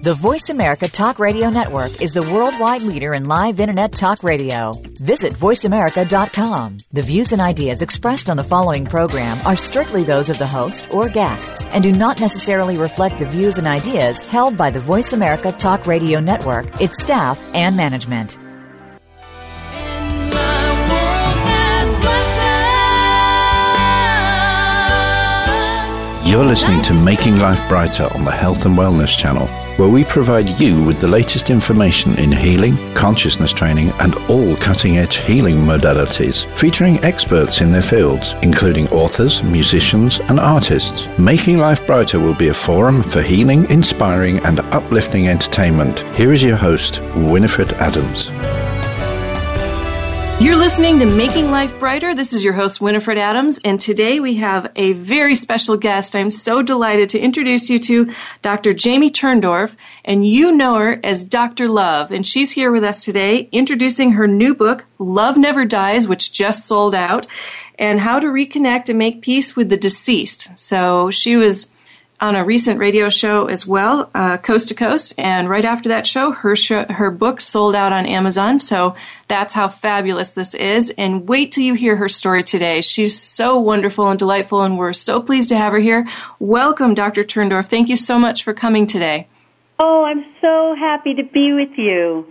The Voice America Talk Radio Network is the worldwide leader in live Internet talk radio. Visit voiceamerica.com. The views and ideas expressed on the following program are strictly those of the host or guests and do not necessarily reflect the views and ideas held by the Voice America Talk Radio Network, its staff, and management. You're listening to Making Life Brighter on the Health and Wellness Channel, where we provide you with the latest information in healing, consciousness training, and all cutting edge healing modalities, featuring experts in their fields, including authors, musicians, and artists. Making Life Brighter will be a forum for healing, inspiring, and uplifting entertainment. Here is your host, Winifred Adams. You're listening to Making Life Brighter. This is your host, Winifred Adams, and today we have a very special guest. I'm so delighted to introduce you to Dr. Jamie Turndorf, and you know her as Dr. Love, and she's here with us today introducing her new book, Love Never Dies, which just sold out, and how to reconnect and make peace with the deceased. So she was on a recent radio show as well, uh, Coast to Coast. And right after that show, her show, her book sold out on Amazon. So that's how fabulous this is. And wait till you hear her story today. She's so wonderful and delightful, and we're so pleased to have her here. Welcome, Dr. Turndorf. Thank you so much for coming today. Oh, I'm so happy to be with you.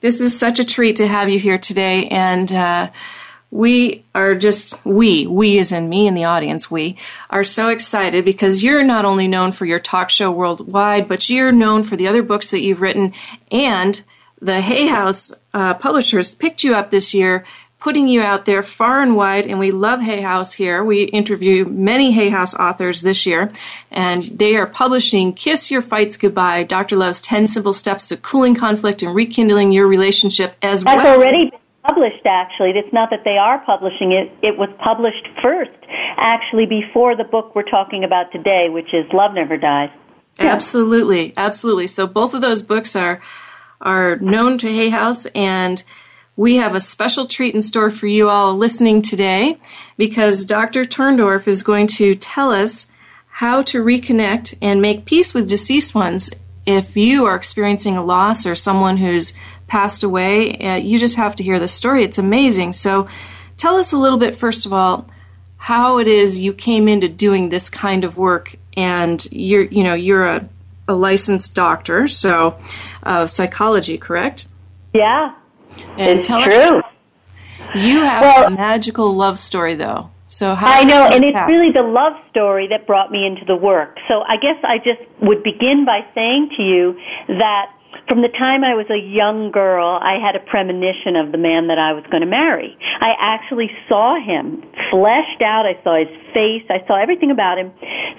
This is such a treat to have you here today, and. Uh, we are just we we as in me and the audience we are so excited because you're not only known for your talk show worldwide but you're known for the other books that you've written. And the hay house uh, publishers picked you up this year putting you out there far and wide. And we love hay house here. We interview many hay house authors this year. And they are publishing kiss your fights goodbye dr love's 10 simple steps to cooling conflict and rekindling your relationship as That's well. already published actually. It's not that they are publishing it. It was published first actually before the book we're talking about today which is love never dies. Absolutely. Absolutely. So both of those books are are known to hay house and we have a special treat in store for you all listening today because dr turndorf is going to tell us how to reconnect and make peace with deceased ones if you are experiencing a loss or someone who's passed away. Uh, you just have to hear the story. It's amazing. So, tell us a little bit, first of all, how it is you came into doing this kind of work. And you're, you know, you're a, a licensed doctor, so uh, psychology, correct? Yeah, and it's tell true. us. You have Well- a magical love story, though. So how I know, and it's really the love story that brought me into the work. So I guess I just would begin by saying to you that from the time I was a young girl, I had a premonition of the man that I was going to marry. I actually saw him fleshed out. I saw his face. I saw everything about him.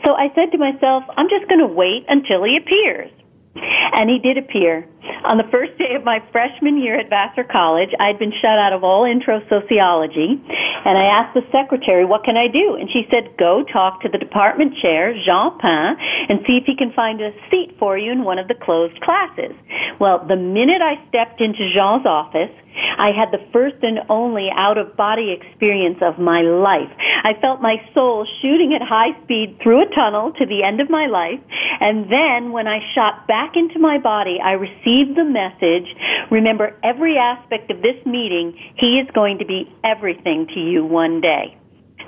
So I said to myself, I'm just going to wait until he appears. And he did appear. On the first day of my freshman year at Vassar College, I'd been shut out of all intro sociology, and I asked the secretary, what can I do? And she said, go talk to the department chair, Jean Pain, and see if he can find a seat for you in one of the closed classes. Well, the minute I stepped into Jean's office, I had the first and only out of body experience of my life. I felt my soul shooting at high speed through a tunnel to the end of my life, and then when I shot back into my body, I received the message, remember every aspect of this meeting, he is going to be everything to you one day.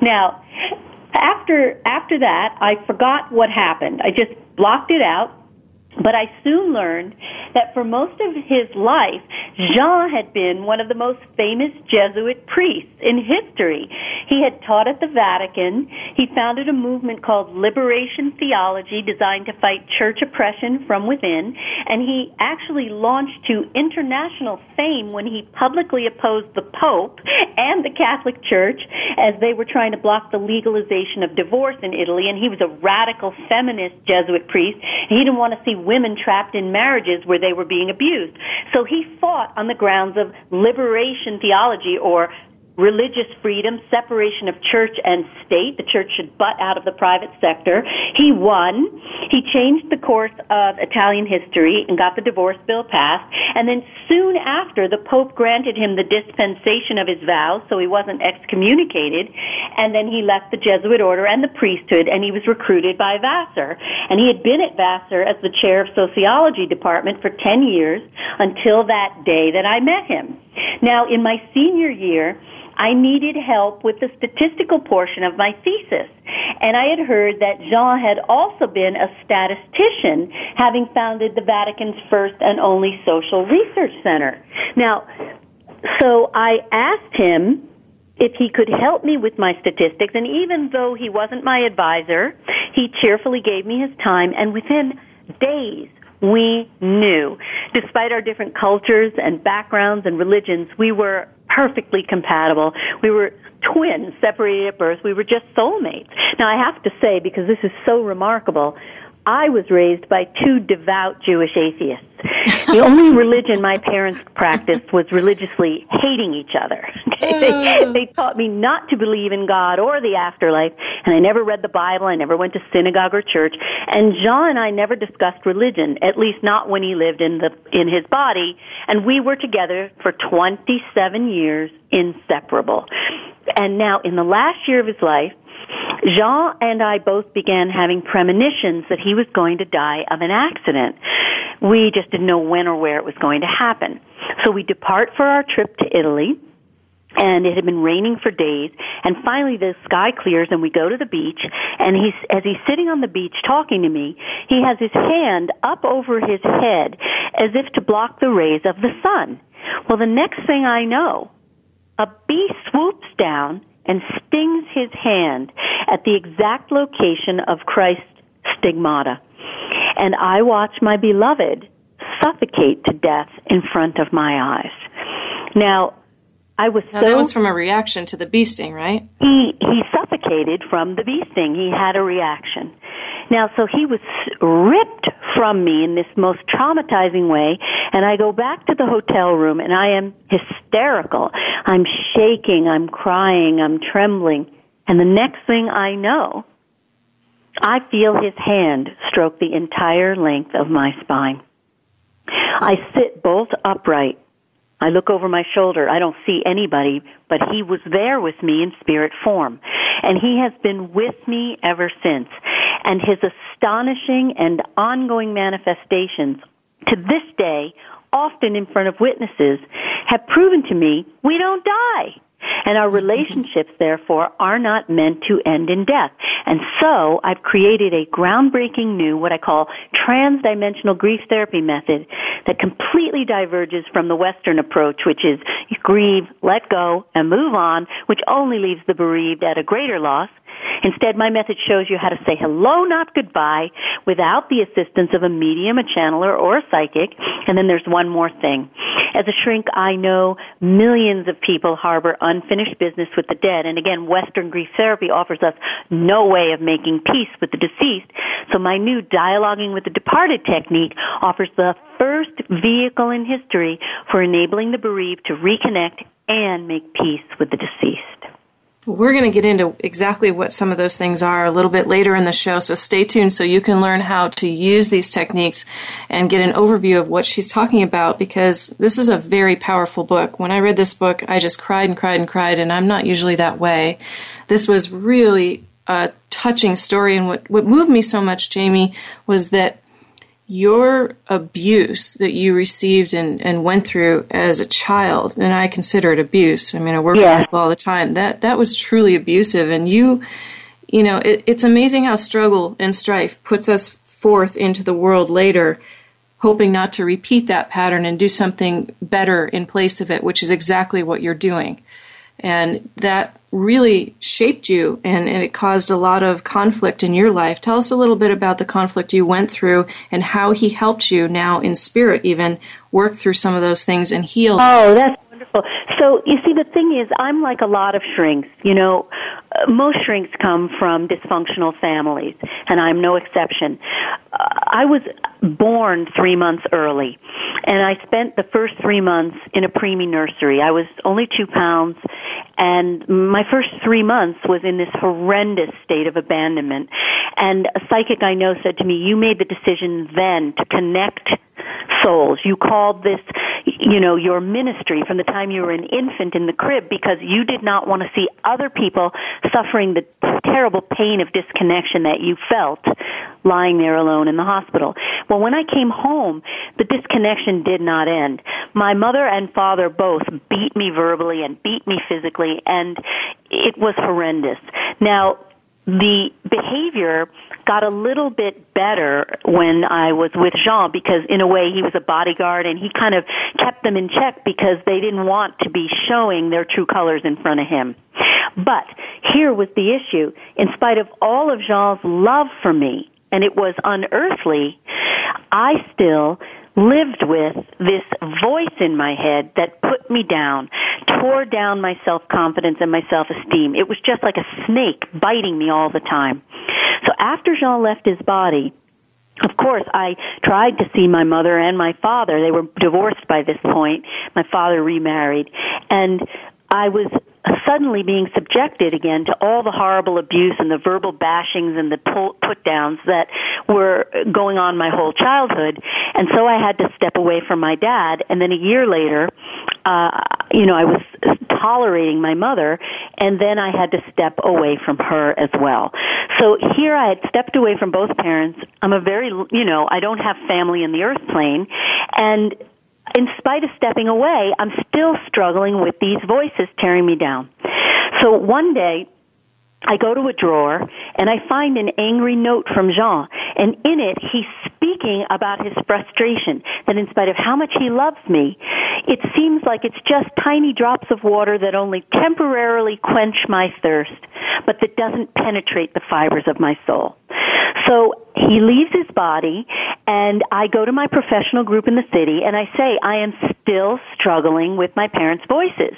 Now, after after that, I forgot what happened. I just blocked it out. But I soon learned that for most of his life, Jean had been one of the most famous Jesuit priests in history. He had taught at the Vatican. He founded a movement called Liberation Theology designed to fight church oppression from within. And he actually launched to international fame when he publicly opposed the Pope and the Catholic Church as they were trying to block the legalization of divorce in Italy. And he was a radical feminist Jesuit priest. He didn't want to see women trapped in marriages where they were being abused. So he fought on the grounds of liberation theology or religious freedom, separation of church and state. The church should butt out of the private sector. He won. He changed the course of Italian history and got the divorce bill passed. And then soon after, the Pope granted him the dispensation of his vows, so he wasn't excommunicated. And then he left the Jesuit order and the priesthood, and he was recruited by Vassar. And he had been at Vassar as the chair of sociology department for 10 years until that day that I met him. Now, in my senior year, I needed help with the statistical portion of my thesis. And I had heard that Jean had also been a statistician, having founded the Vatican's first and only social research center. Now, so I asked him if he could help me with my statistics, and even though he wasn't my advisor, he cheerfully gave me his time, and within days, we knew. Despite our different cultures and backgrounds and religions, we were perfectly compatible. We were twins separated at birth. We were just soulmates. Now I have to say, because this is so remarkable, I was raised by two devout Jewish atheists. The only religion my parents practiced was religiously hating each other. They, oh. they taught me not to believe in God or the afterlife, and I never read the Bible. I never went to synagogue or church. And Jean and I never discussed religion, at least not when he lived in the in his body. And we were together for 27 years, inseparable. And now, in the last year of his life, Jean and I both began having premonitions that he was going to die of an accident. We just didn't know when or where it was going to happen. So we depart for our trip to Italy and it had been raining for days and finally the sky clears and we go to the beach and he's as he's sitting on the beach talking to me he has his hand up over his head as if to block the rays of the sun well the next thing i know a bee swoops down and stings his hand at the exact location of Christ's stigmata. And I watch my beloved suffocate to death in front of my eyes. Now, I was now, so. That was from a reaction to the bee sting, right? He, he suffocated from the bee sting. He had a reaction. Now, so he was ripped from me in this most traumatizing way, and I go back to the hotel room and I am hysterical. I'm shaking, I'm crying, I'm trembling. And the next thing I know, I feel his hand stroke the entire length of my spine. I sit bolt upright. I look over my shoulder. I don't see anybody, but he was there with me in spirit form. And he has been with me ever since and his astonishing and ongoing manifestations to this day, often in front of witnesses, have proven to me we don't die. And our relationships, therefore, are not meant to end in death. And so I've created a groundbreaking new, what I call transdimensional grief therapy method that completely diverges from the Western approach, which is grieve, let go, and move on, which only leaves the bereaved at a greater loss. Instead, my method shows you how to say hello, not goodbye, without the assistance of a medium, a channeler, or a psychic. And then there's one more thing. As a shrink, I know millions of people harbor unfinished business with the dead. And again, Western grief therapy offers us no way of making peace with the deceased. So my new dialoguing with the departed technique offers the first vehicle in history for enabling the bereaved to reconnect and make peace with the deceased. We're going to get into exactly what some of those things are a little bit later in the show, so stay tuned so you can learn how to use these techniques and get an overview of what she's talking about because this is a very powerful book. When I read this book, I just cried and cried and cried, and I'm not usually that way. This was really a touching story, and what, what moved me so much, Jamie, was that your abuse that you received and, and went through as a child, and I consider it abuse. I mean, I work yeah. with people all the time. That that was truly abusive, and you, you know, it, it's amazing how struggle and strife puts us forth into the world later, hoping not to repeat that pattern and do something better in place of it, which is exactly what you're doing and that really shaped you and, and, it caused a lot of conflict in your life. Tell us a little bit about the conflict you went through and how he helped you now in spirit even work through some of those things and heal. Oh, that's wonderful. So you see, the thing is, I'm like a lot of shrinks. You know, uh, most shrinks come from dysfunctional families, and I'm no exception. Uh, I was born three months early, and I spent the first three months in a preemie nursery. I was only two pounds, and my first three months was in this horrendous state of abandonment. And a psychic I know said to me, "You made the decision then to connect souls. You called this you know, your ministry from the time you were an infant in the crib because you did not want to see other people suffering the terrible pain of disconnection that you felt lying there alone in the hospital. Well, when I came home, the disconnection did not end. My mother and father both beat me verbally and beat me physically, and it was horrendous. Now, the behavior got a little bit better when I was with Jean because in a way he was a bodyguard and he kind of kept them in check because they didn't want to be showing their true colors in front of him. But here was the issue. In spite of all of Jean's love for me, and it was unearthly, I still lived with this voice in my head that put me down, tore down my self-confidence and my self-esteem. It was just like a snake biting me all the time. So after Jean left his body, of course, I tried to see my mother and my father. They were divorced by this point. My father remarried. And I was suddenly being subjected again to all the horrible abuse and the verbal bashings and the put downs that were going on my whole childhood. And so I had to step away from my dad. And then a year later, uh, you know, I was tolerating my mother, and then I had to step away from her as well. So here I had stepped away from both parents. I'm a very, you know, I don't have family in the earth plane, and in spite of stepping away, I'm still struggling with these voices tearing me down. So one day, I go to a drawer and I find an angry note from Jean. And in it, he's speaking about his frustration that in spite of how much he loves me, it seems like it's just tiny drops of water that only temporarily quench my thirst, but that doesn't penetrate the fibers of my soul. So he leaves his body and I go to my professional group in the city and I say I am still struggling with my parents' voices.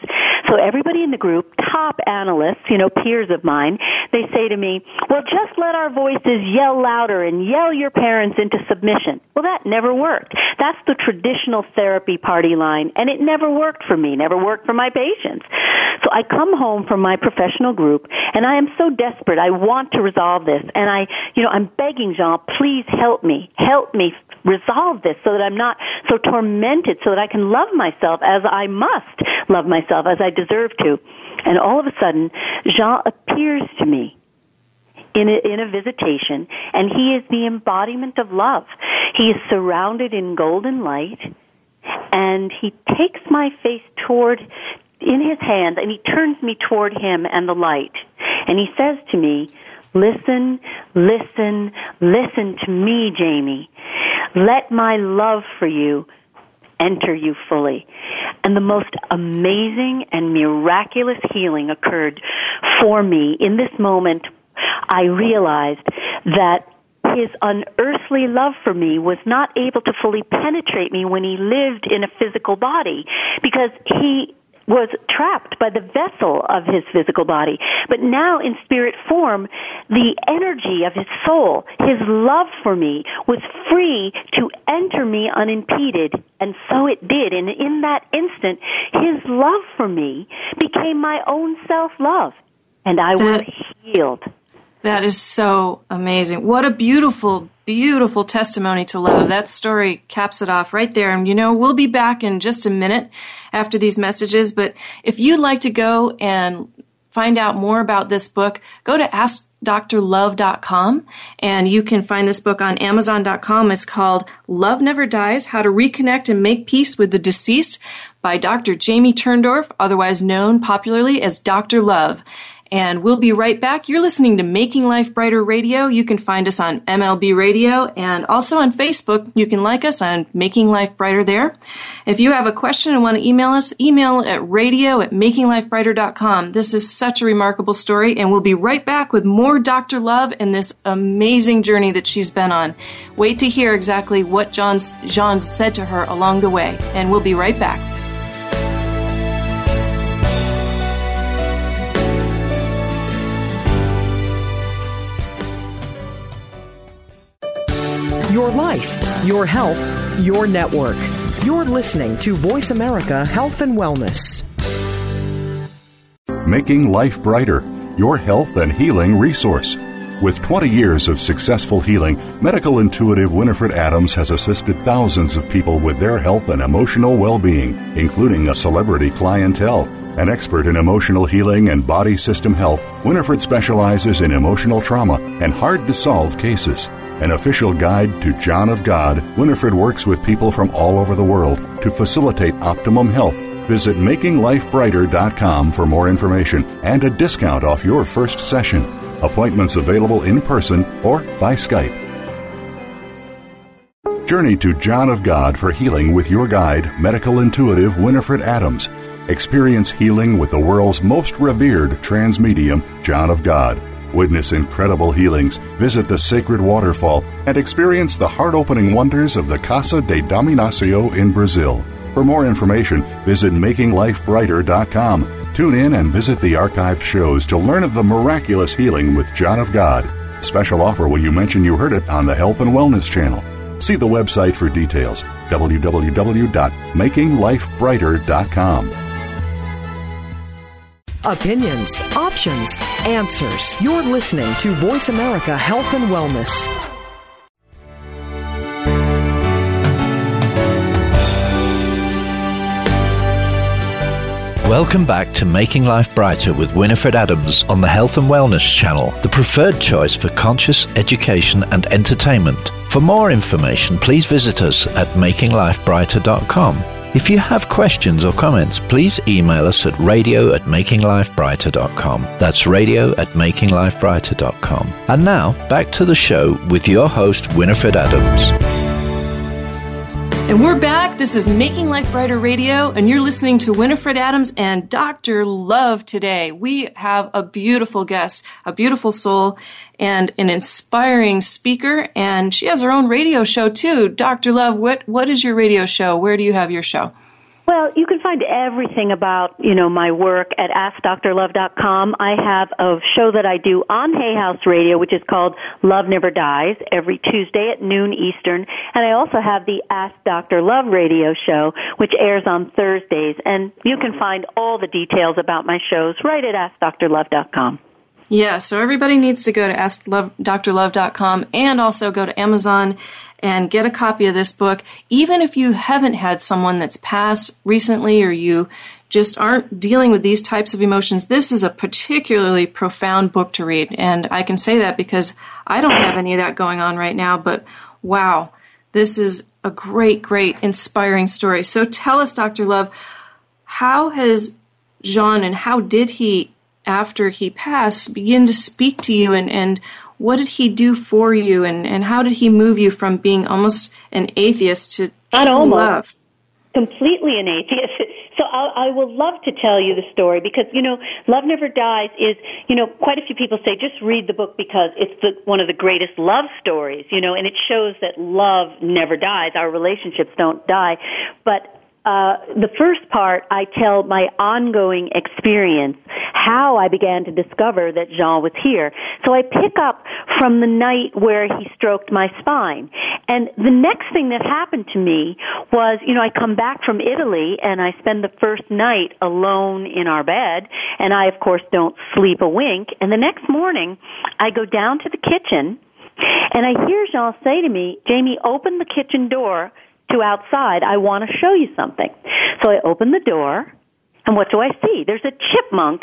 So everybody in the group, top analysts, you know, peers of mine, they say to me, well, just let our voices yell louder and yell your parents into submission. Well, that never worked. That's the traditional therapy party line and it never worked for me, never worked for my patients. So I come home from my professional group and I am so desperate. I want to resolve this and I, you know, I'm begging Please help me, help me resolve this so that I'm not so tormented, so that I can love myself as I must love myself, as I deserve to. And all of a sudden, Jean appears to me in a, in a visitation, and he is the embodiment of love. He is surrounded in golden light, and he takes my face toward in his hand, and he turns me toward him and the light, and he says to me, Listen, listen, listen to me, Jamie. Let my love for you enter you fully. And the most amazing and miraculous healing occurred for me. In this moment, I realized that his unearthly love for me was not able to fully penetrate me when he lived in a physical body because he was trapped by the vessel of his physical body. But now in spirit form, the energy of his soul, his love for me was free to enter me unimpeded. And so it did. And in that instant, his love for me became my own self-love. And I that, was healed. That is so amazing. What a beautiful, beautiful testimony to love. That story caps it off right there. And you know, we'll be back in just a minute after these messages. But if you'd like to go and find out more about this book, go to askdrlove.com and you can find this book on amazon.com. It's called Love Never Dies, How to Reconnect and Make Peace with the Deceased by Dr. Jamie Turndorf, otherwise known popularly as Dr. Love. And we'll be right back. You're listening to Making Life Brighter Radio. You can find us on MLB Radio and also on Facebook. You can like us on Making Life Brighter there. If you have a question and want to email us, email at radio at makinglifebrighter.com. This is such a remarkable story, and we'll be right back with more Dr. Love and this amazing journey that she's been on. Wait to hear exactly what John's, Jean said to her along the way, and we'll be right back. Your life, your health, your network. You're listening to Voice America Health and Wellness. Making Life Brighter, your health and healing resource. With 20 years of successful healing, medical intuitive Winifred Adams has assisted thousands of people with their health and emotional well being, including a celebrity clientele. An expert in emotional healing and body system health, Winifred specializes in emotional trauma and hard to solve cases. An official guide to John of God, Winifred works with people from all over the world to facilitate optimum health. Visit makinglifebrighter.com for more information and a discount off your first session. Appointments available in person or by Skype. Journey to John of God for healing with your guide, medical intuitive Winifred Adams. Experience healing with the world's most revered trance medium, John of God. Witness incredible healings, visit the sacred waterfall, and experience the heart opening wonders of the Casa de Dom Inácio in Brazil. For more information, visit makinglifebrighter.com Tune in and visit the archived shows to learn of the miraculous healing with John of God. Special offer when you mention you heard it on the Health and Wellness Channel. See the website for details www.makinglifebrighter.com. Opinions, options, answers. You're listening to Voice America Health and Wellness. Welcome back to Making Life Brighter with Winifred Adams on the Health and Wellness Channel, the preferred choice for conscious education and entertainment. For more information, please visit us at makinglifebrighter.com. If you have questions or comments, please email us at radio at makinglifebrighter.com. That's radio at makinglifebrighter.com. And now, back to the show with your host, Winifred Adams. And we're back. This is Making Life Brighter Radio, and you're listening to Winifred Adams and Dr. Love today. We have a beautiful guest, a beautiful soul, and an inspiring speaker, and she has her own radio show too. Dr. Love, what, what is your radio show? Where do you have your show? Well, you can find everything about, you know, my work at AskDrLove.com. I have a show that I do on Hay House Radio, which is called Love Never Dies, every Tuesday at noon Eastern. And I also have the Ask Dr. Love radio show, which airs on Thursdays. And you can find all the details about my shows right at AskDrLove.com. Yeah, so everybody needs to go to AskDrLove.com and also go to Amazon and get a copy of this book, even if you haven't had someone that's passed recently or you just aren't dealing with these types of emotions. This is a particularly profound book to read. And I can say that because I don't have any of that going on right now, but wow, this is a great, great, inspiring story. So tell us, Dr. Love, how has Jean and how did he, after he passed, begin to speak to you and, and what did he do for you and, and how did he move you from being almost an atheist to Not almost. love? Completely an atheist. So I, I will love to tell you the story because you know, Love Never Dies is you know quite a few people say just read the book because it's the, one of the greatest love stories. You know, and it shows that love never dies. Our relationships don't die, but uh, the first part, I tell my ongoing experience, how I began to discover that Jean was here. So I pick up from the night where he stroked my spine. And the next thing that happened to me was, you know, I come back from Italy and I spend the first night alone in our bed, and I, of course, don't sleep a wink. And the next morning, I go down to the kitchen and I hear Jean say to me, Jamie, open the kitchen door to outside. I want to show you something. So I open the door, and what do I see? There's a chipmunk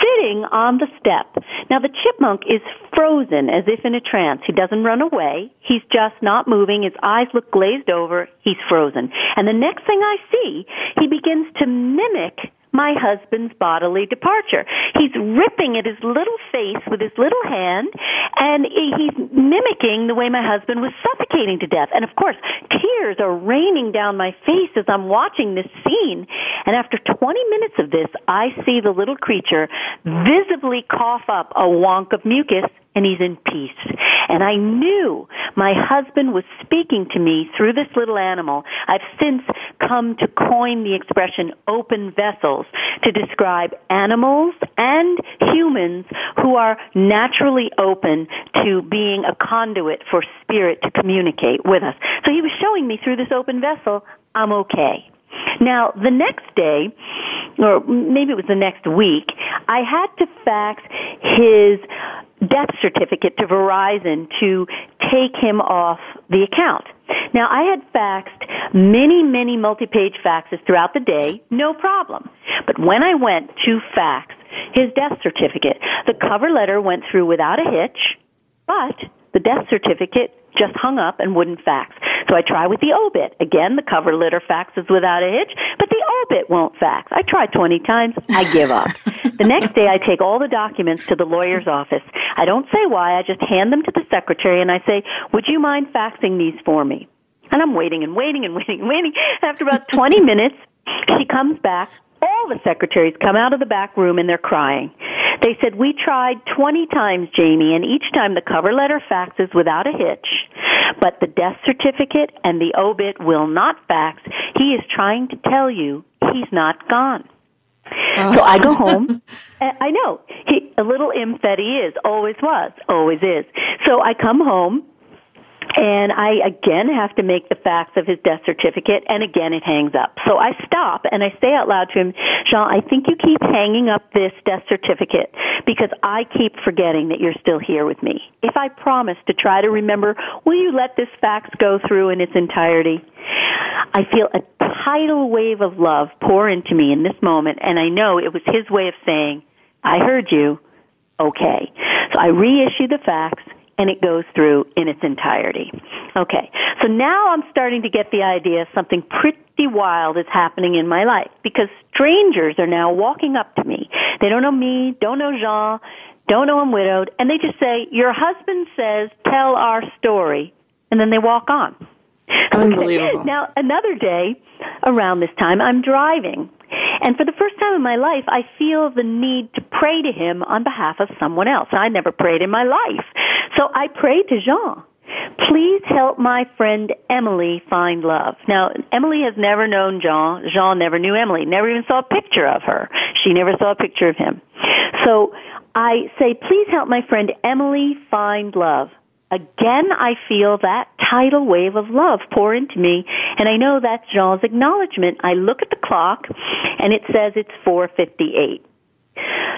sitting on the step. Now the chipmunk is frozen as if in a trance. He doesn't run away. He's just not moving. His eyes look glazed over. He's frozen. And the next thing I see, he begins to mimic my husband's bodily departure. He's ripping at his little face with his little hand, and he's mimicking the way my husband was suffocating to death. And of course, tears are raining down my face as I'm watching this scene. And after 20 minutes of this, I see the little creature visibly cough up a wonk of mucus and he's in peace. And I knew my husband was speaking to me through this little animal. I've since come to coin the expression open vessels to describe animals and humans who are naturally open to being a conduit for spirit to communicate with us. So he was showing me through this open vessel, I'm okay. Now, the next day, or maybe it was the next week, I had to fax his death certificate to Verizon to take him off the account. Now, I had faxed many, many multi-page faxes throughout the day, no problem. But when I went to fax his death certificate, the cover letter went through without a hitch, but the death certificate just hung up and wouldn't fax. So I try with the obit. Again, the cover letter faxes without a hitch, but the obit won't fax. I try 20 times. I give up. the next day I take all the documents to the lawyer's office. I don't say why. I just hand them to the secretary and I say, would you mind faxing these for me? And I'm waiting and waiting and waiting and waiting. After about 20 minutes, she comes back all the secretaries come out of the back room and they're crying. They said, We tried 20 times, Jamie, and each time the cover letter faxes without a hitch, but the death certificate and the obit will not fax. He is trying to tell you he's not gone. So I go home. Uh, I know he, a little imp that he is, always was, always is. So I come home and I again have to make the facts of his death certificate, and again it hangs up. So I stop and I say out loud to him, Jean, I think you keep hanging up this death certificate because I keep forgetting that you're still here with me. If I promise to try to remember, will you let this fax go through in its entirety? I feel a tidal wave of love pour into me in this moment, and I know it was his way of saying, I heard you. Okay. So I reissue the fax and it goes through in its entirety. Okay, so now I'm starting to get the idea something pretty wild is happening in my life because strangers are now walking up to me. They don't know me, don't know Jean, don't know I'm widowed, and they just say, Your husband says, tell our story, and then they walk on. Unbelievable. Okay. Now, another day around this time, I'm driving and for the first time in my life, I feel the need to pray to him on behalf of someone else. I never prayed in my life. So I pray to Jean. Please help my friend Emily find love. Now, Emily has never known Jean. Jean never knew Emily, never even saw a picture of her. She never saw a picture of him. So I say, please help my friend Emily find love. Again, I feel that tidal wave of love pour into me, and I know that's Jean's acknowledgement. I look at the clock, and it says it's 4:58.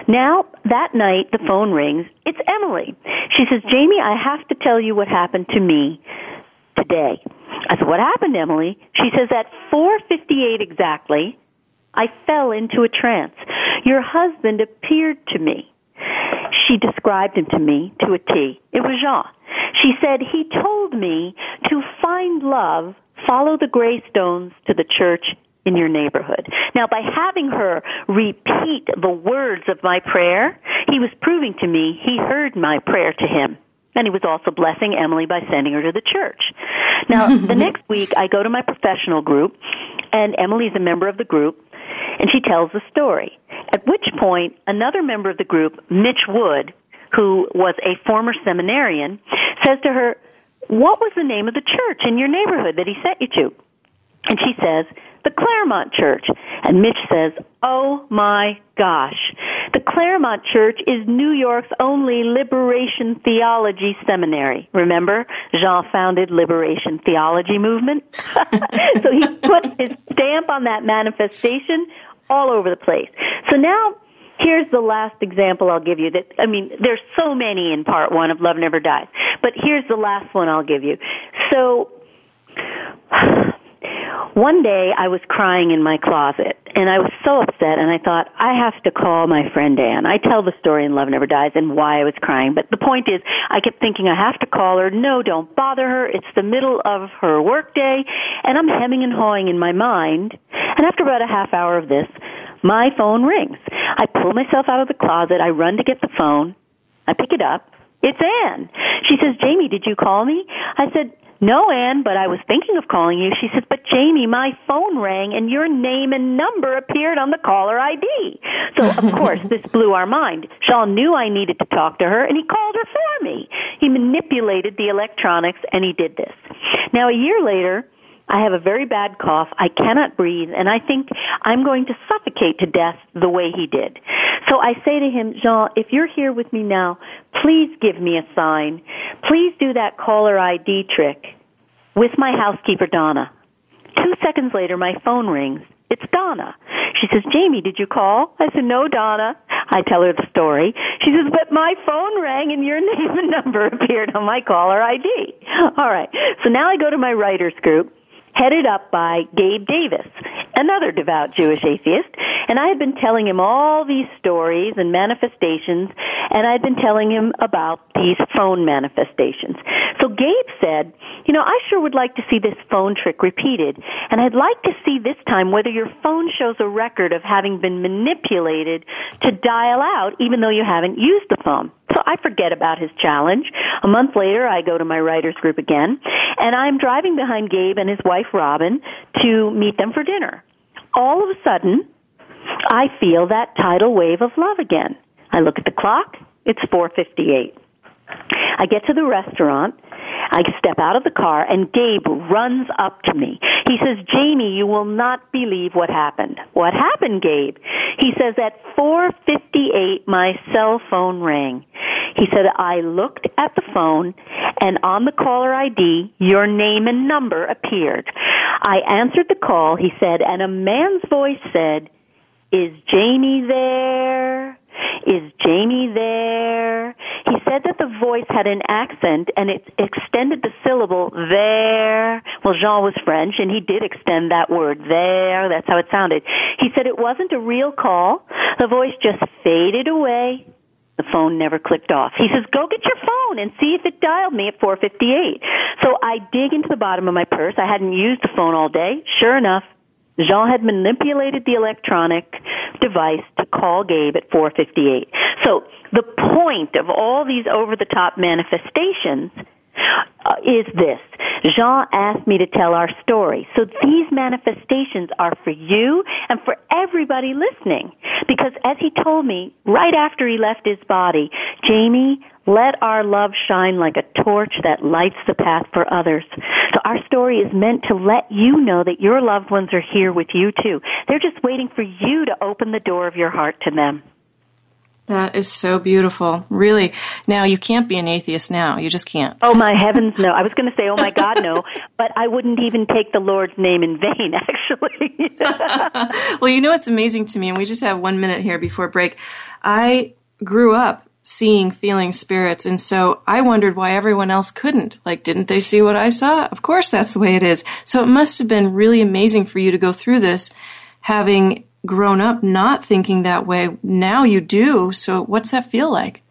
Now, that night, the phone rings. It's Emily. She says, Jamie, I have to tell you what happened to me today. I said, what happened, Emily? She says, at 4.58 exactly, I fell into a trance. Your husband appeared to me. She described him to me to a T. It was Jean. She said, He told me to find love, follow the gray stones to the church in your neighborhood. Now, by having her repeat the words of my prayer, he was proving to me he heard my prayer to him. And he was also blessing Emily by sending her to the church. Now, the next week, I go to my professional group, and Emily's a member of the group, and she tells the story. At which point, another member of the group, Mitch Wood, who was a former seminarian, says to her, What was the name of the church in your neighborhood that he sent you to? And she says, the Claremont Church. And Mitch says, Oh my gosh. The Claremont Church is New York's only liberation theology seminary. Remember, Jean founded Liberation Theology Movement? so he put his stamp on that manifestation all over the place. So now Here's the last example I'll give you that, I mean, there's so many in part one of Love Never Dies, but here's the last one I'll give you. So, one day I was crying in my closet and I was so upset and I thought I have to call my friend Anne. I tell the story in Love Never Dies and why I was crying, but the point is I kept thinking I have to call her. No, don't bother her. It's the middle of her workday and I'm hemming and hawing in my mind. And after about a half hour of this, my phone rings. I pull myself out of the closet. I run to get the phone. I pick it up. It's Anne. She says, Jamie, did you call me? I said, no, Anne, but I was thinking of calling you. She says, but Jamie, my phone rang and your name and number appeared on the caller ID. So, of course, this blew our mind. Jean knew I needed to talk to her and he called her for me. He manipulated the electronics and he did this. Now, a year later, I have a very bad cough. I cannot breathe, and I think I'm going to suffocate to death the way he did. So I say to him, Jean, if you're here with me now, please give me a sign. Please do that caller ID trick with my housekeeper, Donna. Two seconds later, my phone rings. It's Donna. She says, Jamie, did you call? I said, no, Donna. I tell her the story. She says, but my phone rang and your name and number appeared on my caller ID. All right. So now I go to my writers group headed up by Gabe Davis, another devout Jewish atheist. And I had been telling him all these stories and manifestations, and I'd been telling him about these phone manifestations. So Gabe said, You know, I sure would like to see this phone trick repeated, and I'd like to see this time whether your phone shows a record of having been manipulated to dial out even though you haven't used the phone. So I forget about his challenge. A month later, I go to my writers group again, and I'm driving behind Gabe and his wife Robin to meet them for dinner. All of a sudden, I feel that tidal wave of love again. I look at the clock, it's 4:58. I get to the restaurant I step out of the car and Gabe runs up to me. He says, Jamie, you will not believe what happened. What happened, Gabe? He says, at 4.58, my cell phone rang. He said, I looked at the phone and on the caller ID, your name and number appeared. I answered the call, he said, and a man's voice said, is Jamie there? Is Jamie there? He said that the voice had an accent and it extended the syllable there. Well, Jean was French and he did extend that word there. That's how it sounded. He said it wasn't a real call. The voice just faded away. The phone never clicked off. He says, go get your phone and see if it dialed me at 458. So I dig into the bottom of my purse. I hadn't used the phone all day. Sure enough, Jean had manipulated the electronic device to call Gabe at 458. So the point of all these over the top manifestations Uh, is this. Jean asked me to tell our story. So these manifestations are for you and for everybody listening. Because as he told me right after he left his body, Jamie, let our love shine like a torch that lights the path for others. So our story is meant to let you know that your loved ones are here with you too. They're just waiting for you to open the door of your heart to them. That is so beautiful. Really. Now, you can't be an atheist now. You just can't. Oh, my heavens, no. I was going to say, oh, my God, no. But I wouldn't even take the Lord's name in vain, actually. well, you know what's amazing to me, and we just have one minute here before break. I grew up seeing, feeling spirits. And so I wondered why everyone else couldn't. Like, didn't they see what I saw? Of course, that's the way it is. So it must have been really amazing for you to go through this, having grown up not thinking that way. Now you do. So what's that feel like?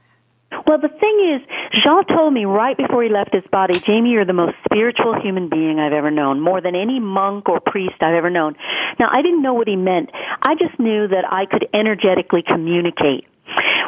Well, the thing is, Jean told me right before he left his body, Jamie, you're the most spiritual human being I've ever known, more than any monk or priest I've ever known. Now, I didn't know what he meant. I just knew that I could energetically communicate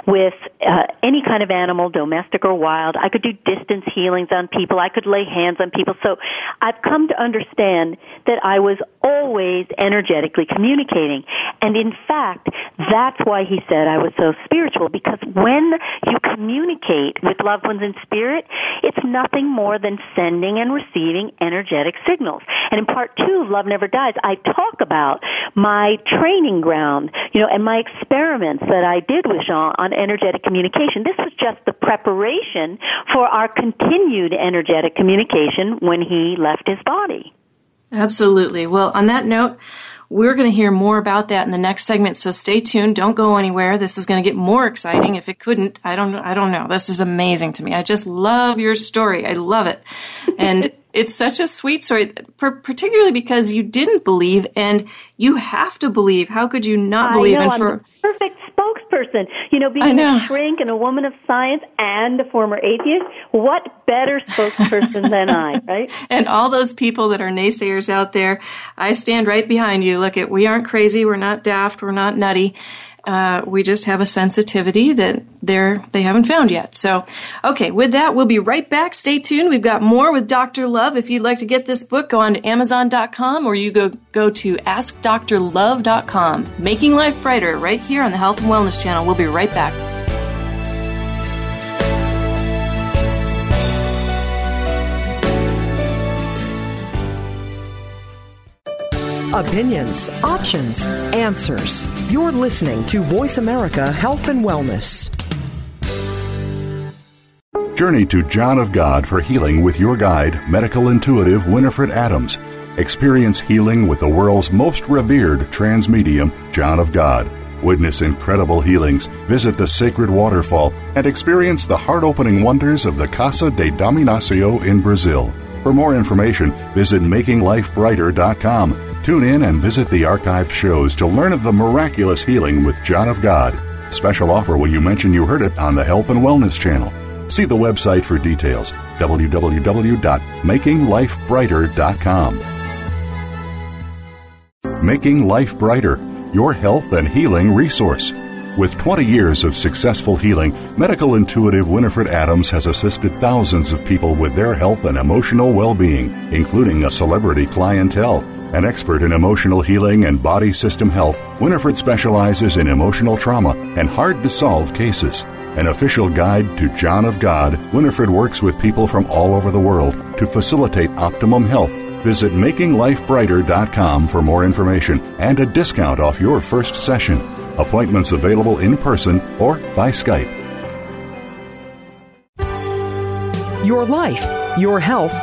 with uh, any kind of animal, domestic or wild. I could do distance healings on people. I could lay hands on people. So I've come to understand that I was always energetically communicating. And in fact, that's why he said I was so spiritual because when you communicate with loved ones in spirit, it's nothing more than sending and receiving energetic signals. And in part two Love Never Dies, I talk about my training ground, you know, and my experiments that I did with Jean on energetic communication. This was just the preparation for our continued energetic communication when he left his body. Absolutely. Well, on that note, we're going to hear more about that in the next segment, so stay tuned. Don't go anywhere. This is going to get more exciting. If it couldn't, I don't, I don't know. This is amazing to me. I just love your story. I love it, and it's such a sweet story, particularly because you didn't believe, and you have to believe. How could you not believe? Know, and for perfect spokesperson. You know, being a shrink and a woman of science and a former atheist, what better spokesperson than I, right? And all those people that are naysayers out there, I stand right behind you. Look at, we aren't crazy, we're not daft, we're not nutty. Uh, we just have a sensitivity that they're they haven't found yet. So, okay, with that, we'll be right back. Stay tuned. We've got more with Dr. Love. If you'd like to get this book, go on to Amazon.com or you go go to AskDrLove.com. Making life brighter, right here on the Health and Wellness Channel. We'll be right back. Opinions, options, answers. You're listening to Voice America Health and Wellness. Journey to John of God for healing with your guide, medical intuitive Winifred Adams. Experience healing with the world's most revered trance medium, John of God. Witness incredible healings, visit the sacred waterfall, and experience the heart opening wonders of the Casa de Dom Inácio in Brazil. For more information, visit MakingLifeBrighter.com. Tune in and visit the archived shows to learn of the miraculous healing with John of God. Special offer when you mention you heard it on the Health and Wellness channel. See the website for details www.makinglifebrighter.com. Making Life Brighter, your health and healing resource. With 20 years of successful healing, medical intuitive Winifred Adams has assisted thousands of people with their health and emotional well being, including a celebrity clientele. An expert in emotional healing and body system health, Winifred specializes in emotional trauma and hard to solve cases. An official guide to John of God, Winifred works with people from all over the world to facilitate optimum health. Visit makinglifebrighter.com for more information and a discount off your first session. Appointments available in person or by Skype. Your life, your health,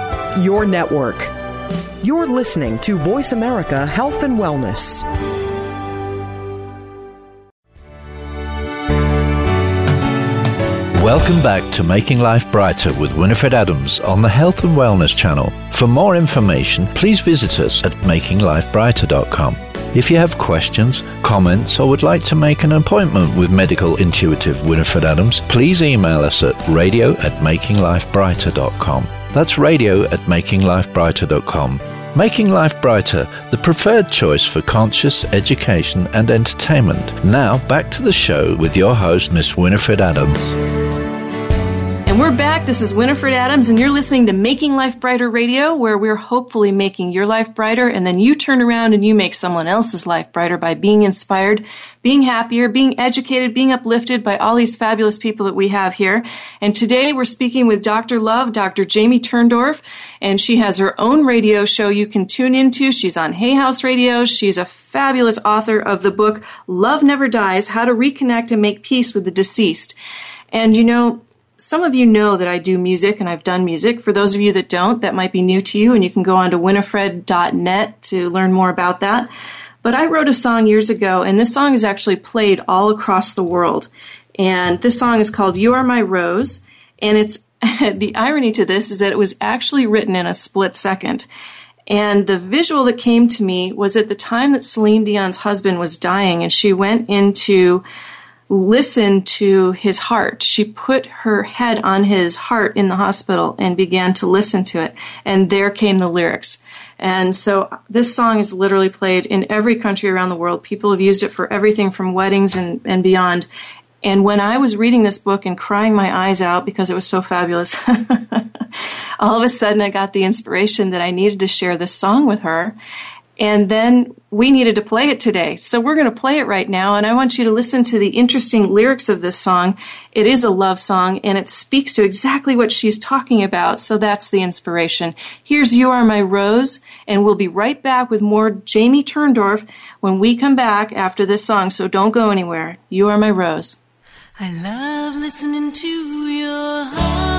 your network. You're listening to Voice America Health and Wellness. Welcome back to Making Life Brighter with Winifred Adams on the Health and Wellness channel. For more information, please visit us at makinglifebrighter.com. If you have questions, comments, or would like to make an appointment with medical intuitive Winifred Adams, please email us at radio at makinglifebrighter.com. That's radio at makinglifebrighter.com. Making Life Brighter, the preferred choice for conscious education and entertainment. Now, back to the show with your host, Miss Winifred Adams. And we're back. This is Winifred Adams, and you're listening to Making Life Brighter Radio, where we're hopefully making your life brighter, and then you turn around and you make someone else's life brighter by being inspired, being happier, being educated, being uplifted by all these fabulous people that we have here. And today we're speaking with Dr. Love, Dr. Jamie Turndorf, and she has her own radio show you can tune into. She's on Hay House Radio. She's a fabulous author of the book Love Never Dies How to Reconnect and Make Peace with the Deceased. And you know, some of you know that I do music and I've done music. For those of you that don't, that might be new to you, and you can go on to winifred.net to learn more about that. But I wrote a song years ago, and this song is actually played all across the world. And this song is called You Are My Rose. And it's the irony to this is that it was actually written in a split second. And the visual that came to me was at the time that Celine Dion's husband was dying, and she went into listen to his heart. She put her head on his heart in the hospital and began to listen to it. And there came the lyrics. And so this song is literally played in every country around the world. People have used it for everything from weddings and, and beyond. And when I was reading this book and crying my eyes out because it was so fabulous, all of a sudden I got the inspiration that I needed to share this song with her. And then we needed to play it today. So we're going to play it right now. And I want you to listen to the interesting lyrics of this song. It is a love song and it speaks to exactly what she's talking about. So that's the inspiration. Here's You Are My Rose. And we'll be right back with more Jamie Turndorf when we come back after this song. So don't go anywhere. You Are My Rose. I love listening to your heart.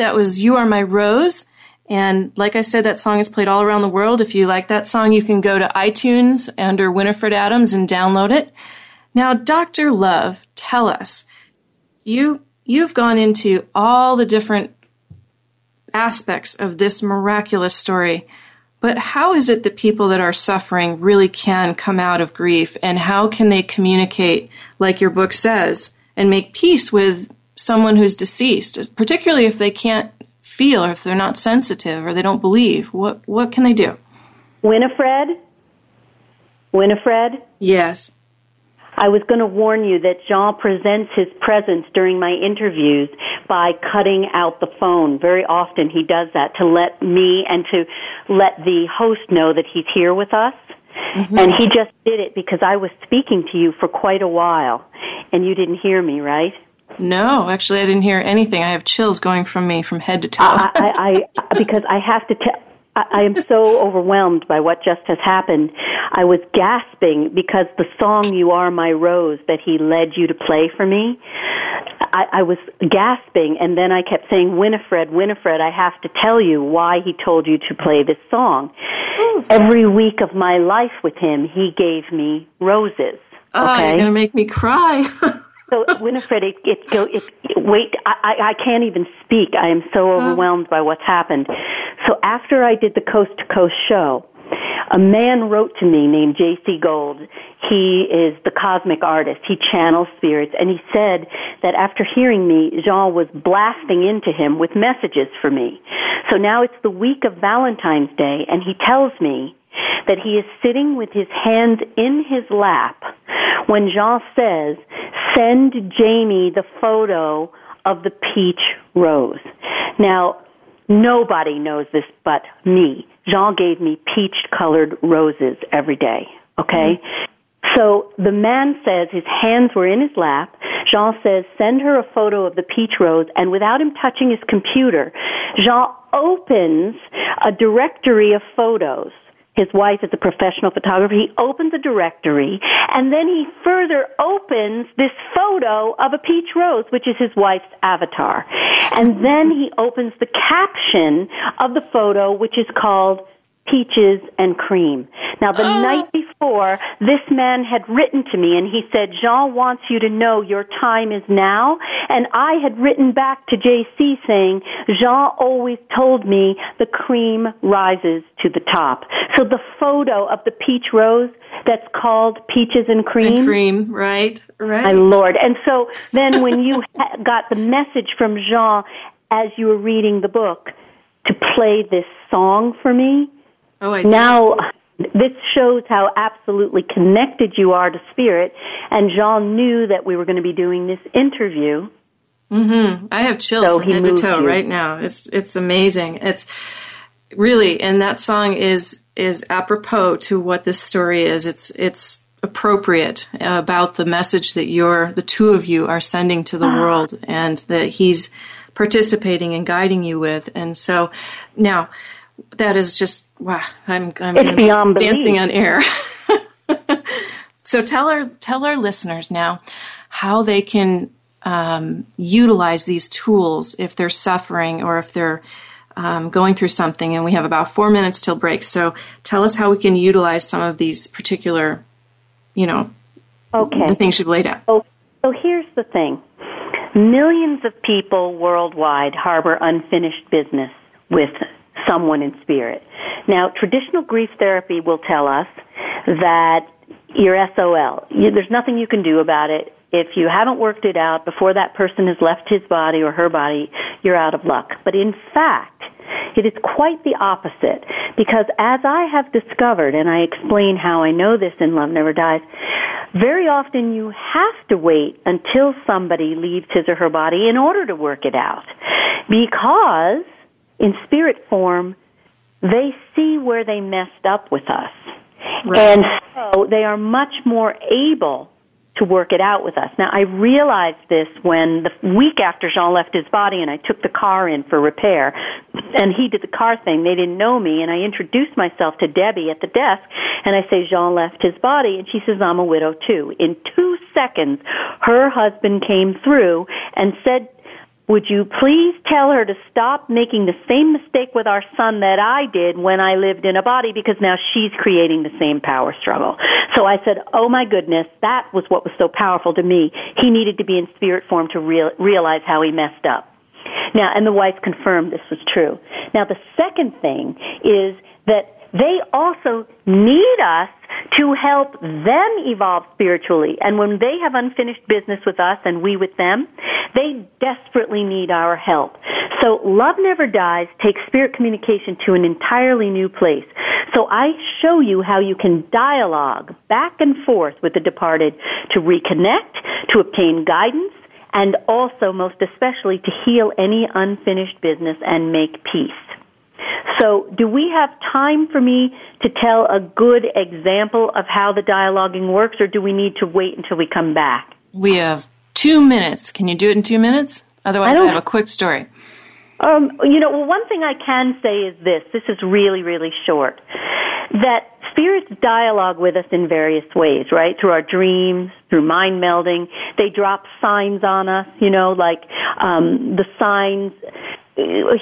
That was You Are My Rose. And like I said, that song is played all around the world. If you like that song, you can go to iTunes under Winifred Adams and download it. Now, Dr. Love, tell us, you, you've gone into all the different aspects of this miraculous story. But how is it that people that are suffering really can come out of grief and how can they communicate, like your book says, and make peace with someone who's deceased, particularly if they can't feel or if they're not sensitive or they don't believe? What, what can they do? Winifred? Winifred? Yes. I was going to warn you that Jean presents his presence during my interviews by cutting out the phone. Very often he does that to let me and to let the host know that he's here with us. Mm-hmm. And he just did it because I was speaking to you for quite a while and you didn't hear me, right? No, actually, I didn't hear anything. I have chills going from me from head to toe. I, I, I because I have to tell. I am so overwhelmed by what just has happened. I was gasping because the song "You Are My Rose" that he led you to play for me. I, I was gasping, and then I kept saying, "Winifred, Winifred, I have to tell you why he told you to play this song." Ooh. Every week of my life with him, he gave me roses. Oh, okay? you're gonna make me cry. so Winifred, it, it, it, it wait, I, I can't even speak. I am so mm-hmm. overwhelmed by what's happened. So after I did the Coast to Coast show, a man wrote to me named J.C. Gold. He is the cosmic artist. He channels spirits, and he said that after hearing me, Jean was blasting into him with messages for me. So now it's the week of Valentine's Day, and he tells me that he is sitting with his hands in his lap when Jean says, send Jamie the photo of the peach rose. Now, nobody knows this but me. Jean gave me peach colored roses every day, okay? Mm-hmm. So the man says his hands were in his lap. Jean says, send her a photo of the peach rose, and without him touching his computer, Jean opens a directory of photos his wife is a professional photographer. He opens a directory and then he further opens this photo of a peach rose, which is his wife's avatar. And then he opens the caption of the photo, which is called peaches and cream. Now, the oh. night before, this man had written to me and he said, Jean wants you to know your time is now. And I had written back to JC saying, Jean always told me the cream rises to the top. So the photo of the peach rose that's called peaches and cream. And cream, right, right. My lord. And so then when you got the message from Jean as you were reading the book to play this song for me, Oh, I now this shows how absolutely connected you are to spirit. And Jean knew that we were going to be doing this interview. Mm-hmm. I have chills so from head to toe you. right now. It's it's amazing. It's really, and that song is is apropos to what this story is. It's it's appropriate about the message that you're the two of you are sending to the ah. world, and that he's participating and guiding you with. And so now that is just wow. I'm, I'm it's beyond dancing belief. on air. so tell our tell our listeners now how they can um, utilize these tools if they're suffering or if they're um, going through something. And we have about four minutes till break. So tell us how we can utilize some of these particular, you know, okay. the things you've laid out. So, so here's the thing. Millions of people worldwide harbor unfinished business with someone in spirit. Now, traditional grief therapy will tell us that you're SOL. You, there's nothing you can do about it. If you haven't worked it out before that person has left his body or her body, you're out of luck. But in fact, it is quite the opposite because as I have discovered, and I explain how I know this in Love Never Dies, very often you have to wait until somebody leaves his or her body in order to work it out. Because in spirit form, they see where they messed up with us. Right. And so they are much more able to work it out with us. Now, I realized this when the week after Jean left his body and I took the car in for repair, and he did the car thing. They didn't know me, and I introduced myself to Debbie at the desk, and I say, Jean left his body, and she says, I'm a widow too. In two seconds, her husband came through and said would you please tell her to stop making the same mistake with our son that I did when I lived in a body because now she's creating the same power struggle. So I said, oh my goodness, that was what was so powerful to me. He needed to be in spirit form to real, realize how he messed up. Now, and the wife confirmed this was true. Now the second thing is that they also need us to help them evolve spiritually. And when they have unfinished business with us and we with them, they desperately need our help. So Love Never Dies takes spirit communication to an entirely new place. So I show you how you can dialogue back and forth with the departed to reconnect, to obtain guidance, and also most especially to heal any unfinished business and make peace. So, do we have time for me to tell a good example of how the dialoguing works, or do we need to wait until we come back? We have two minutes. Can you do it in two minutes? Otherwise, I, I have a quick story. Um, you know, well, one thing I can say is this. This is really, really short. That spirits dialogue with us in various ways, right? Through our dreams, through mind melding. They drop signs on us, you know, like um, the signs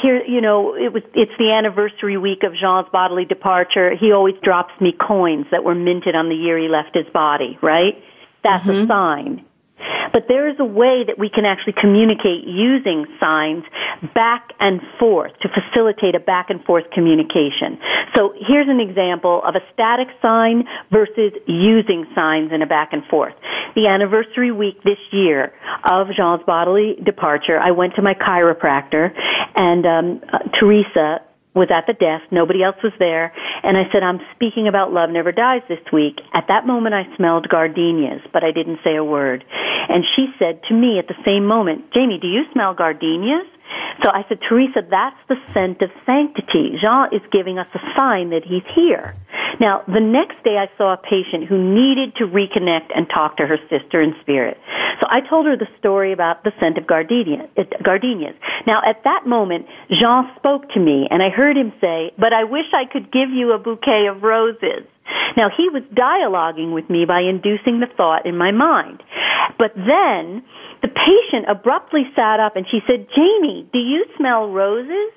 here, you know, it was, it's the anniversary week of Jean's bodily departure. He always drops me coins that were minted on the year he left his body, right? That's mm-hmm. a sign. But there is a way that we can actually communicate using signs back and forth to facilitate a back and forth communication. So here's an example of a static sign versus using signs in a back and forth. The anniversary week this year of Jean's bodily departure, I went to my chiropractor and um, uh, Teresa was at the desk. Nobody else was there. And I said, I'm speaking about Love Never Dies this week. At that moment, I smelled gardenias, but I didn't say a word. And she said to me at the same moment, Jamie, do you smell gardenias? So I said, Teresa, that's the scent of sanctity. Jean is giving us a sign that he's here. Now, the next day I saw a patient who needed to reconnect and talk to her sister in spirit. So I told her the story about the scent of gardenia, gardenias. Now, at that moment, Jean spoke to me and I heard him say, but I wish I could give you a bouquet of roses. Now, he was dialoguing with me by inducing the thought in my mind. But then, the patient abruptly sat up and she said, Jamie, do you smell roses?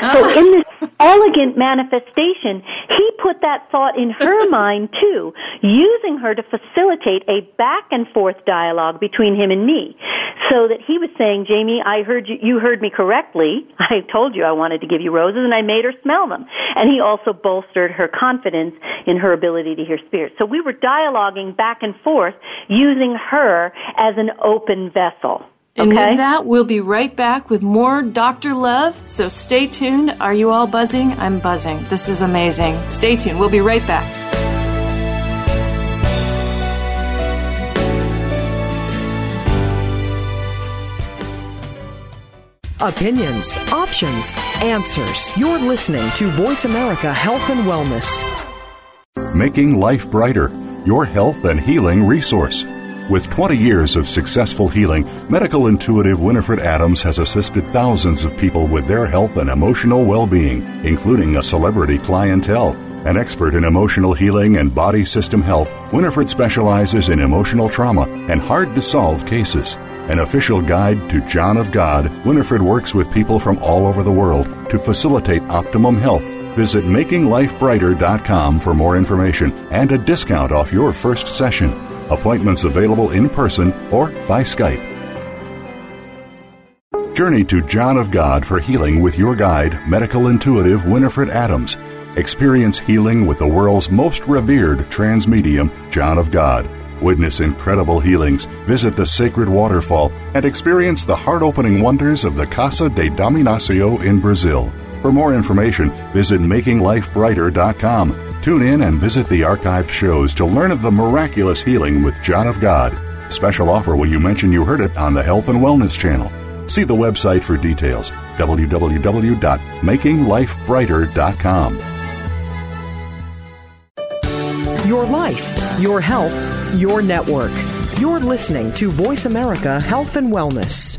So uh-huh. in this elegant manifestation, he put that thought in her mind too, using her to facilitate a back and forth dialogue between him and me. So that he was saying, Jamie, I heard you, you heard me correctly. I told you I wanted to give you roses and I made her smell them. And he also bolstered her confidence in her ability to hear spirits. So we were dialoguing back and forth using her as an open vessel. And okay. with that, we'll be right back with more Dr. Love. So stay tuned. Are you all buzzing? I'm buzzing. This is amazing. Stay tuned. We'll be right back. Opinions, options, answers. You're listening to Voice America Health and Wellness. Making Life Brighter, your health and healing resource. With 20 years of successful healing, medical intuitive Winifred Adams has assisted thousands of people with their health and emotional well being, including a celebrity clientele. An expert in emotional healing and body system health, Winifred specializes in emotional trauma and hard to solve cases. An official guide to John of God, Winifred works with people from all over the world to facilitate optimum health. Visit makinglifebrighter.com for more information and a discount off your first session. Appointments available in person or by Skype. Journey to John of God for healing with your guide, medical intuitive Winifred Adams. Experience healing with the world's most revered trance medium, John of God. Witness incredible healings, visit the sacred waterfall, and experience the heart opening wonders of the Casa de Dom Inácio in Brazil. For more information, visit makinglifebrighter.com Tune in and visit the archived shows to learn of the miraculous healing with John of God. Special offer when you mention you heard it on the Health and Wellness channel. See the website for details www.makinglifebrighter.com. Your life, your health, your network. You're listening to Voice America Health and Wellness.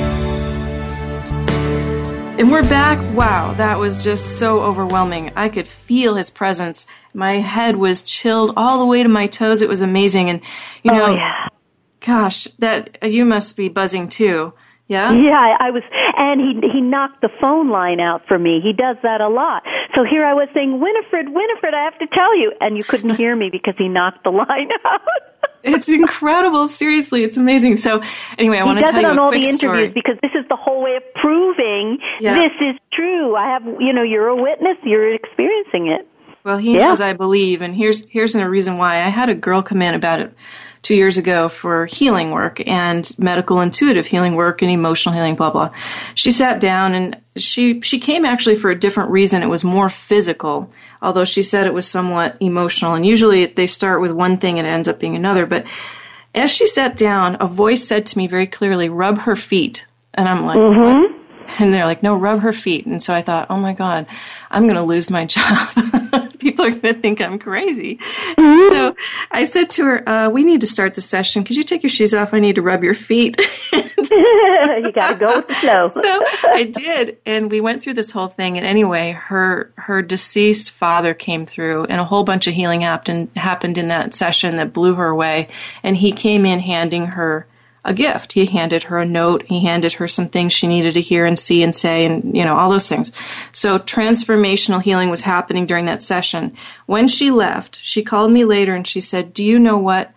And we're back. Wow, that was just so overwhelming. I could feel his presence. My head was chilled all the way to my toes. It was amazing. And, you oh, know, oh, yeah. gosh, that you must be buzzing too. Yeah? Yeah, I, I was, and he he knocked the phone line out for me. He does that a lot. So here I was saying, Winifred, Winifred, I have to tell you, and you couldn't hear me because he knocked the line out. It's incredible. Seriously, it's amazing. So anyway, I he want to does tell it you on a all quick the interviews story. because this is the whole way of proving Yeah. this is true. I have, you know, you're a witness. You're experiencing it. Well, he Yeah. knows I believe, and here's here's a reason why. I had a girl come in about it two years ago for healing work and medical intuitive healing work and emotional healing, blah blah. She sat down and she she came actually for a different reason. It was more physical, although she said it was somewhat emotional. And usually they start with one thing and it ends up being another. But as she sat down, a voice said to me very clearly, "Rub her feet," and I'm like, mm-hmm. "What?" And they're like, no, rub her feet. And so I thought, oh my God, I'm going to lose my job. People are going to think I'm crazy. So I said to her, uh, we need to start the session. Could you take your shoes off? I need to rub your feet. you got to go with the flow. so I did, and we went through this whole thing. And anyway, her her deceased father came through, and a whole bunch of healing happened happened in that session that blew her away. And he came in handing her a gift. He handed her a note. He handed her some things she needed to hear and see and say, and you know all those things. So transformational healing was happening during that session. When she left, she called me later and she said, "Do you know what?"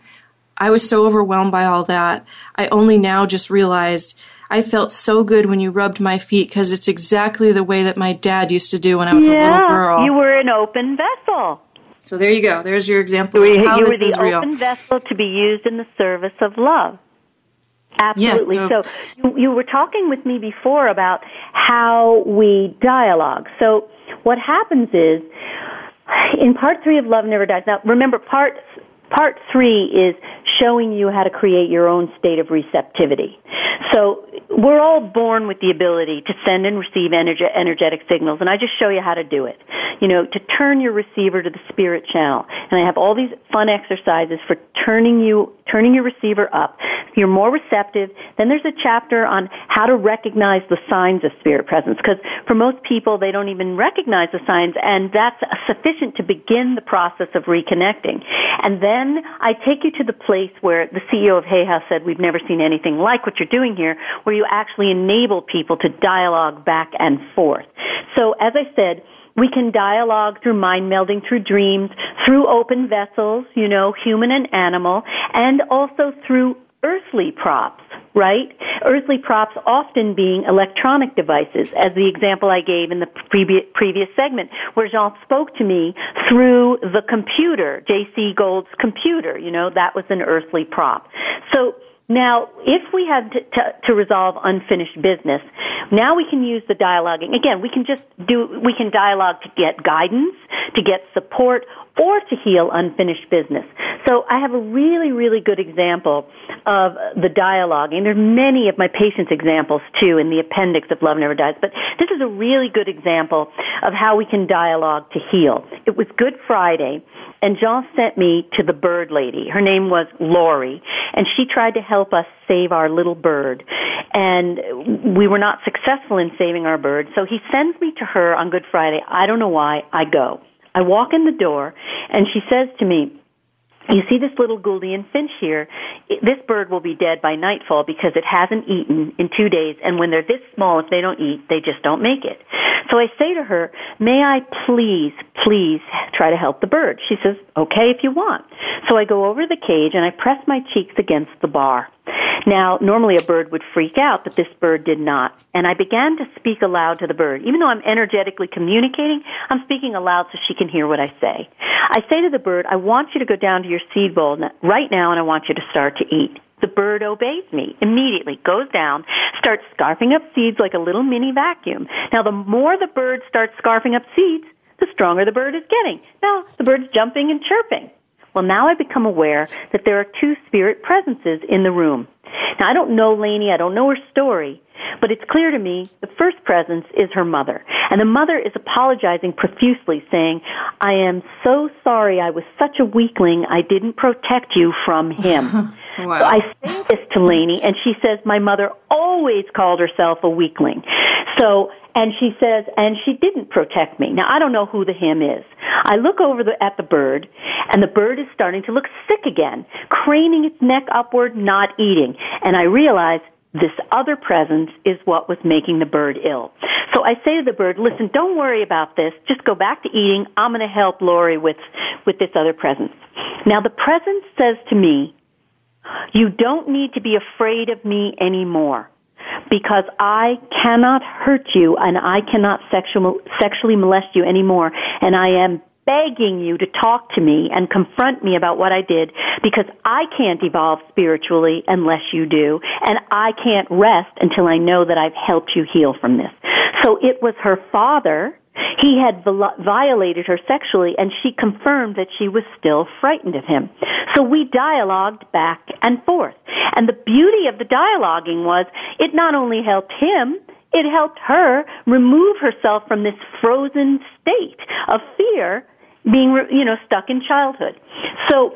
I was so overwhelmed by all that. I only now just realized I felt so good when you rubbed my feet because it's exactly the way that my dad used to do when I was a little girl. you were an open vessel. so there you go. There's your example You of were, how you were the is real. open vessel to be used in the service of love. Absolutely. Yes, so so- you, you were talking with me before about how we dialogue. So what happens is in part three of Love Never Dies. Now remember, part part three is showing you how to create your own state of receptivity. So we're all born with the ability to send and receive energe- energetic signals, and I just show you how to do it. You know, to turn your receiver to the spirit channel, and I have all these fun exercises for turning you turning your receiver up. You're more receptive. Then there's a chapter on how to recognize the signs of spirit presence, because for most people they don't even recognize the signs, and that's sufficient to begin the process of reconnecting. And then I take you to the place where the CEO of Hay House said, "We've never seen anything like what you're doing here, where you actually enable people to dialogue back and forth." So as I said, we can dialogue through mind melding, through dreams, through open vessels, you know, human and animal, and also through earthly props, right? Earthly props often being electronic devices, as the example I gave in the previous, previous segment, where Jean spoke to me through the computer, J.C. Gold's computer, you know, that was an earthly prop. So, now, if we had to, to, to, resolve unfinished business, now we can use the dialoguing. Again, we can just do, we can dialogue to get guidance, to get support, or to heal unfinished business. So I have a really, really good example of the dialoguing. There are many of my patients' examples too in the appendix of Love Never Dies, but this is a really good example of how we can dialogue to heal. It was Good Friday, and Jean sent me to the bird lady. Her name was Lori, and she tried to help us save our little bird. And we were not successful in saving our bird, so he sends me to her on Good Friday. I don't know why. I go. I walk in the door, and she says to me, you see this little Gouldian finch here? This bird will be dead by nightfall because it hasn't eaten in two days, and when they're this small, if they don't eat, they just don't make it. So I say to her, may I please, please try to help the bird? She says, okay if you want. So I go over the cage and I press my cheeks against the bar. Now, normally a bird would freak out, but this bird did not. And I began to speak aloud to the bird. Even though I'm energetically communicating, I'm speaking aloud so she can hear what I say. I say to the bird, I want you to go down to your seed bowl right now and I want you to start to eat. The bird obeys me immediately, goes down, starts scarfing up seeds like a little mini vacuum. Now, the more the bird starts scarfing up seeds, the stronger the bird is getting. Now, the bird's jumping and chirping. Well, now I become aware that there are two spirit presences in the room. Now, I don't know Lainey, I don't know her story, but it's clear to me the first presence is her mother. And the mother is apologizing profusely, saying, I am so sorry I was such a weakling, I didn't protect you from him. wow. So I say this to Lainey, and she says, My mother always called herself a weakling. So, and she says, and she didn't protect me. Now, I don't know who the him is. I look over the, at the bird, and the bird is starting to look sick again, craning its neck upward, not eating. And I realize this other presence is what was making the bird ill. So I say to the bird, listen, don't worry about this. Just go back to eating. I'm going to help Lori with, with this other presence. Now the presence says to me, you don't need to be afraid of me anymore because I cannot hurt you and I cannot sexual, sexually molest you anymore and I am begging you to talk to me and confront me about what I did because I can't evolve spiritually unless you do, and I can't rest until I know that I've helped you heal from this. So it was her father. He had violated her sexually, and she confirmed that she was still frightened of him. So we dialogued back and forth. And the beauty of the dialoguing was it not only helped him, it helped her remove herself from this frozen state of fear being, you know, stuck in childhood. So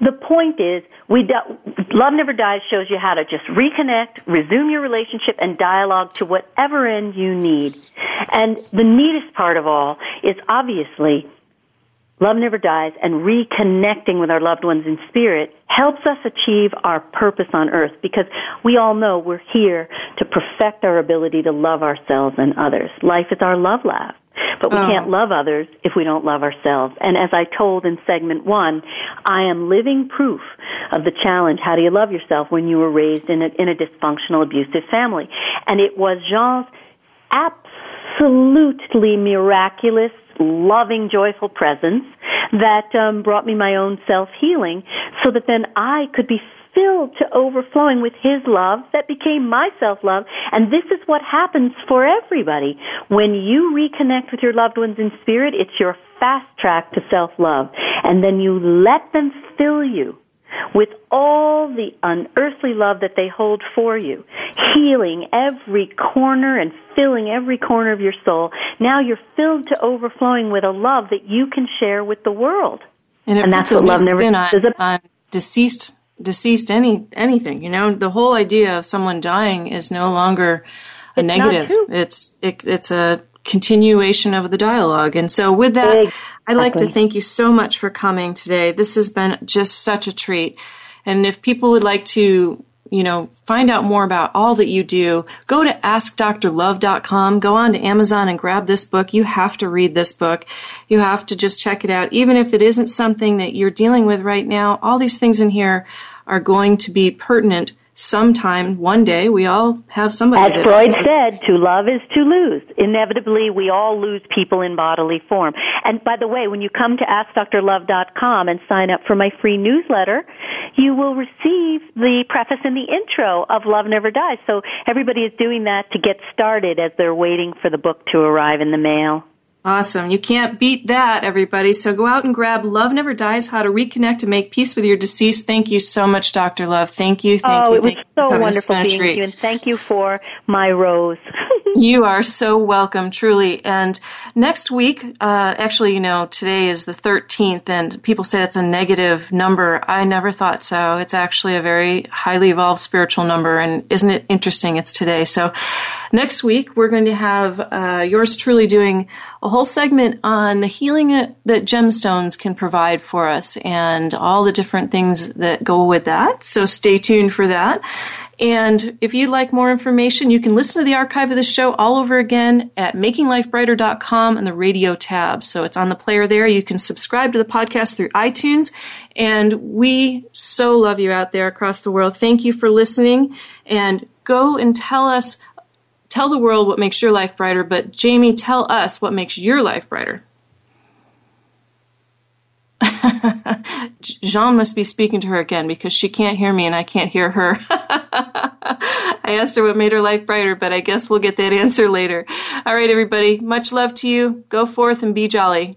the point is, we do, Love Never Dies shows you how to just reconnect, resume your relationship, and dialogue to whatever end you need. And the neatest part of all is obviously Love Never Dies and reconnecting with our loved ones in spirit helps us achieve our purpose on earth because we all know we're here to perfect our ability to love ourselves and others. Life is our love lab. But we oh. can't love others if we don't love ourselves. And as I told in segment one, I am living proof of the challenge. How do you love yourself when you were raised in a, in a dysfunctional, abusive family? And it was Jean's absolutely miraculous, loving, joyful presence that um, brought me my own self healing so that then I could be filled to overflowing with His love that became my self love. And this is what happens for everybody. When you reconnect with your loved ones in spirit, it's your fast track to self love. And then you let them fill you with all the unearthly love that they hold for you, healing every corner and filling every corner of your soul. Now you're filled to overflowing with a love that you can share with the world. And, and that's what love never does. On, on deceased deceased any anything. You know, the whole idea of someone dying is no longer a it's negative. It's it, it's a continuation of the dialogue. And so, with that, exactly. I'd like to thank you so much for coming today. This has been just such a treat. And if people would like to you know, find out more about all that you do, go to askdrlove.com, go on to Amazon and grab this book. You have to read this book. You have to just check it out. Even if it isn't something that you're dealing with right now, all these things in here are going to be pertinent sometime, one day, we all have somebody. As Freud said, to love is to lose. Inevitably, we all lose people in bodily form. And by the way, when you come to AskDrLove.com and sign up for my free newsletter, you will receive the preface and the intro of Love Never Dies. So everybody is doing that to get started as they're waiting for the book to arrive in the mail. Awesome. You can't beat that, everybody. So go out and grab Love Never Dies How to Reconnect and Make Peace with Your Deceased. Thank you so much, Dr. Love. Thank you. Thank oh, you. it so wonderful being with you, and thank you for my rose. you are so welcome, truly. And next week, uh, actually, you know, today is the 13th, and people say it's a negative number. I never thought so. It's actually a very highly evolved spiritual number, and isn't it interesting? It's today. So next week, we're going to have uh, yours truly doing a whole segment on the healing that gemstones can provide for us and all the different things that go with that. So stay tuned for that. And if you'd like more information, you can listen to the archive of the show all over again at makinglifebrighter.com and the radio tab. So it's on the player there. You can subscribe to the podcast through iTunes. And we so love you out there across the world. Thank you for listening and go and tell us tell the world what makes your life brighter, but Jamie, tell us what makes your life brighter. Jean must be speaking to her again because she can't hear me and I can't hear her. I asked her what made her life brighter, but I guess we'll get that answer later. All right, everybody. Much love to you. Go forth and be jolly.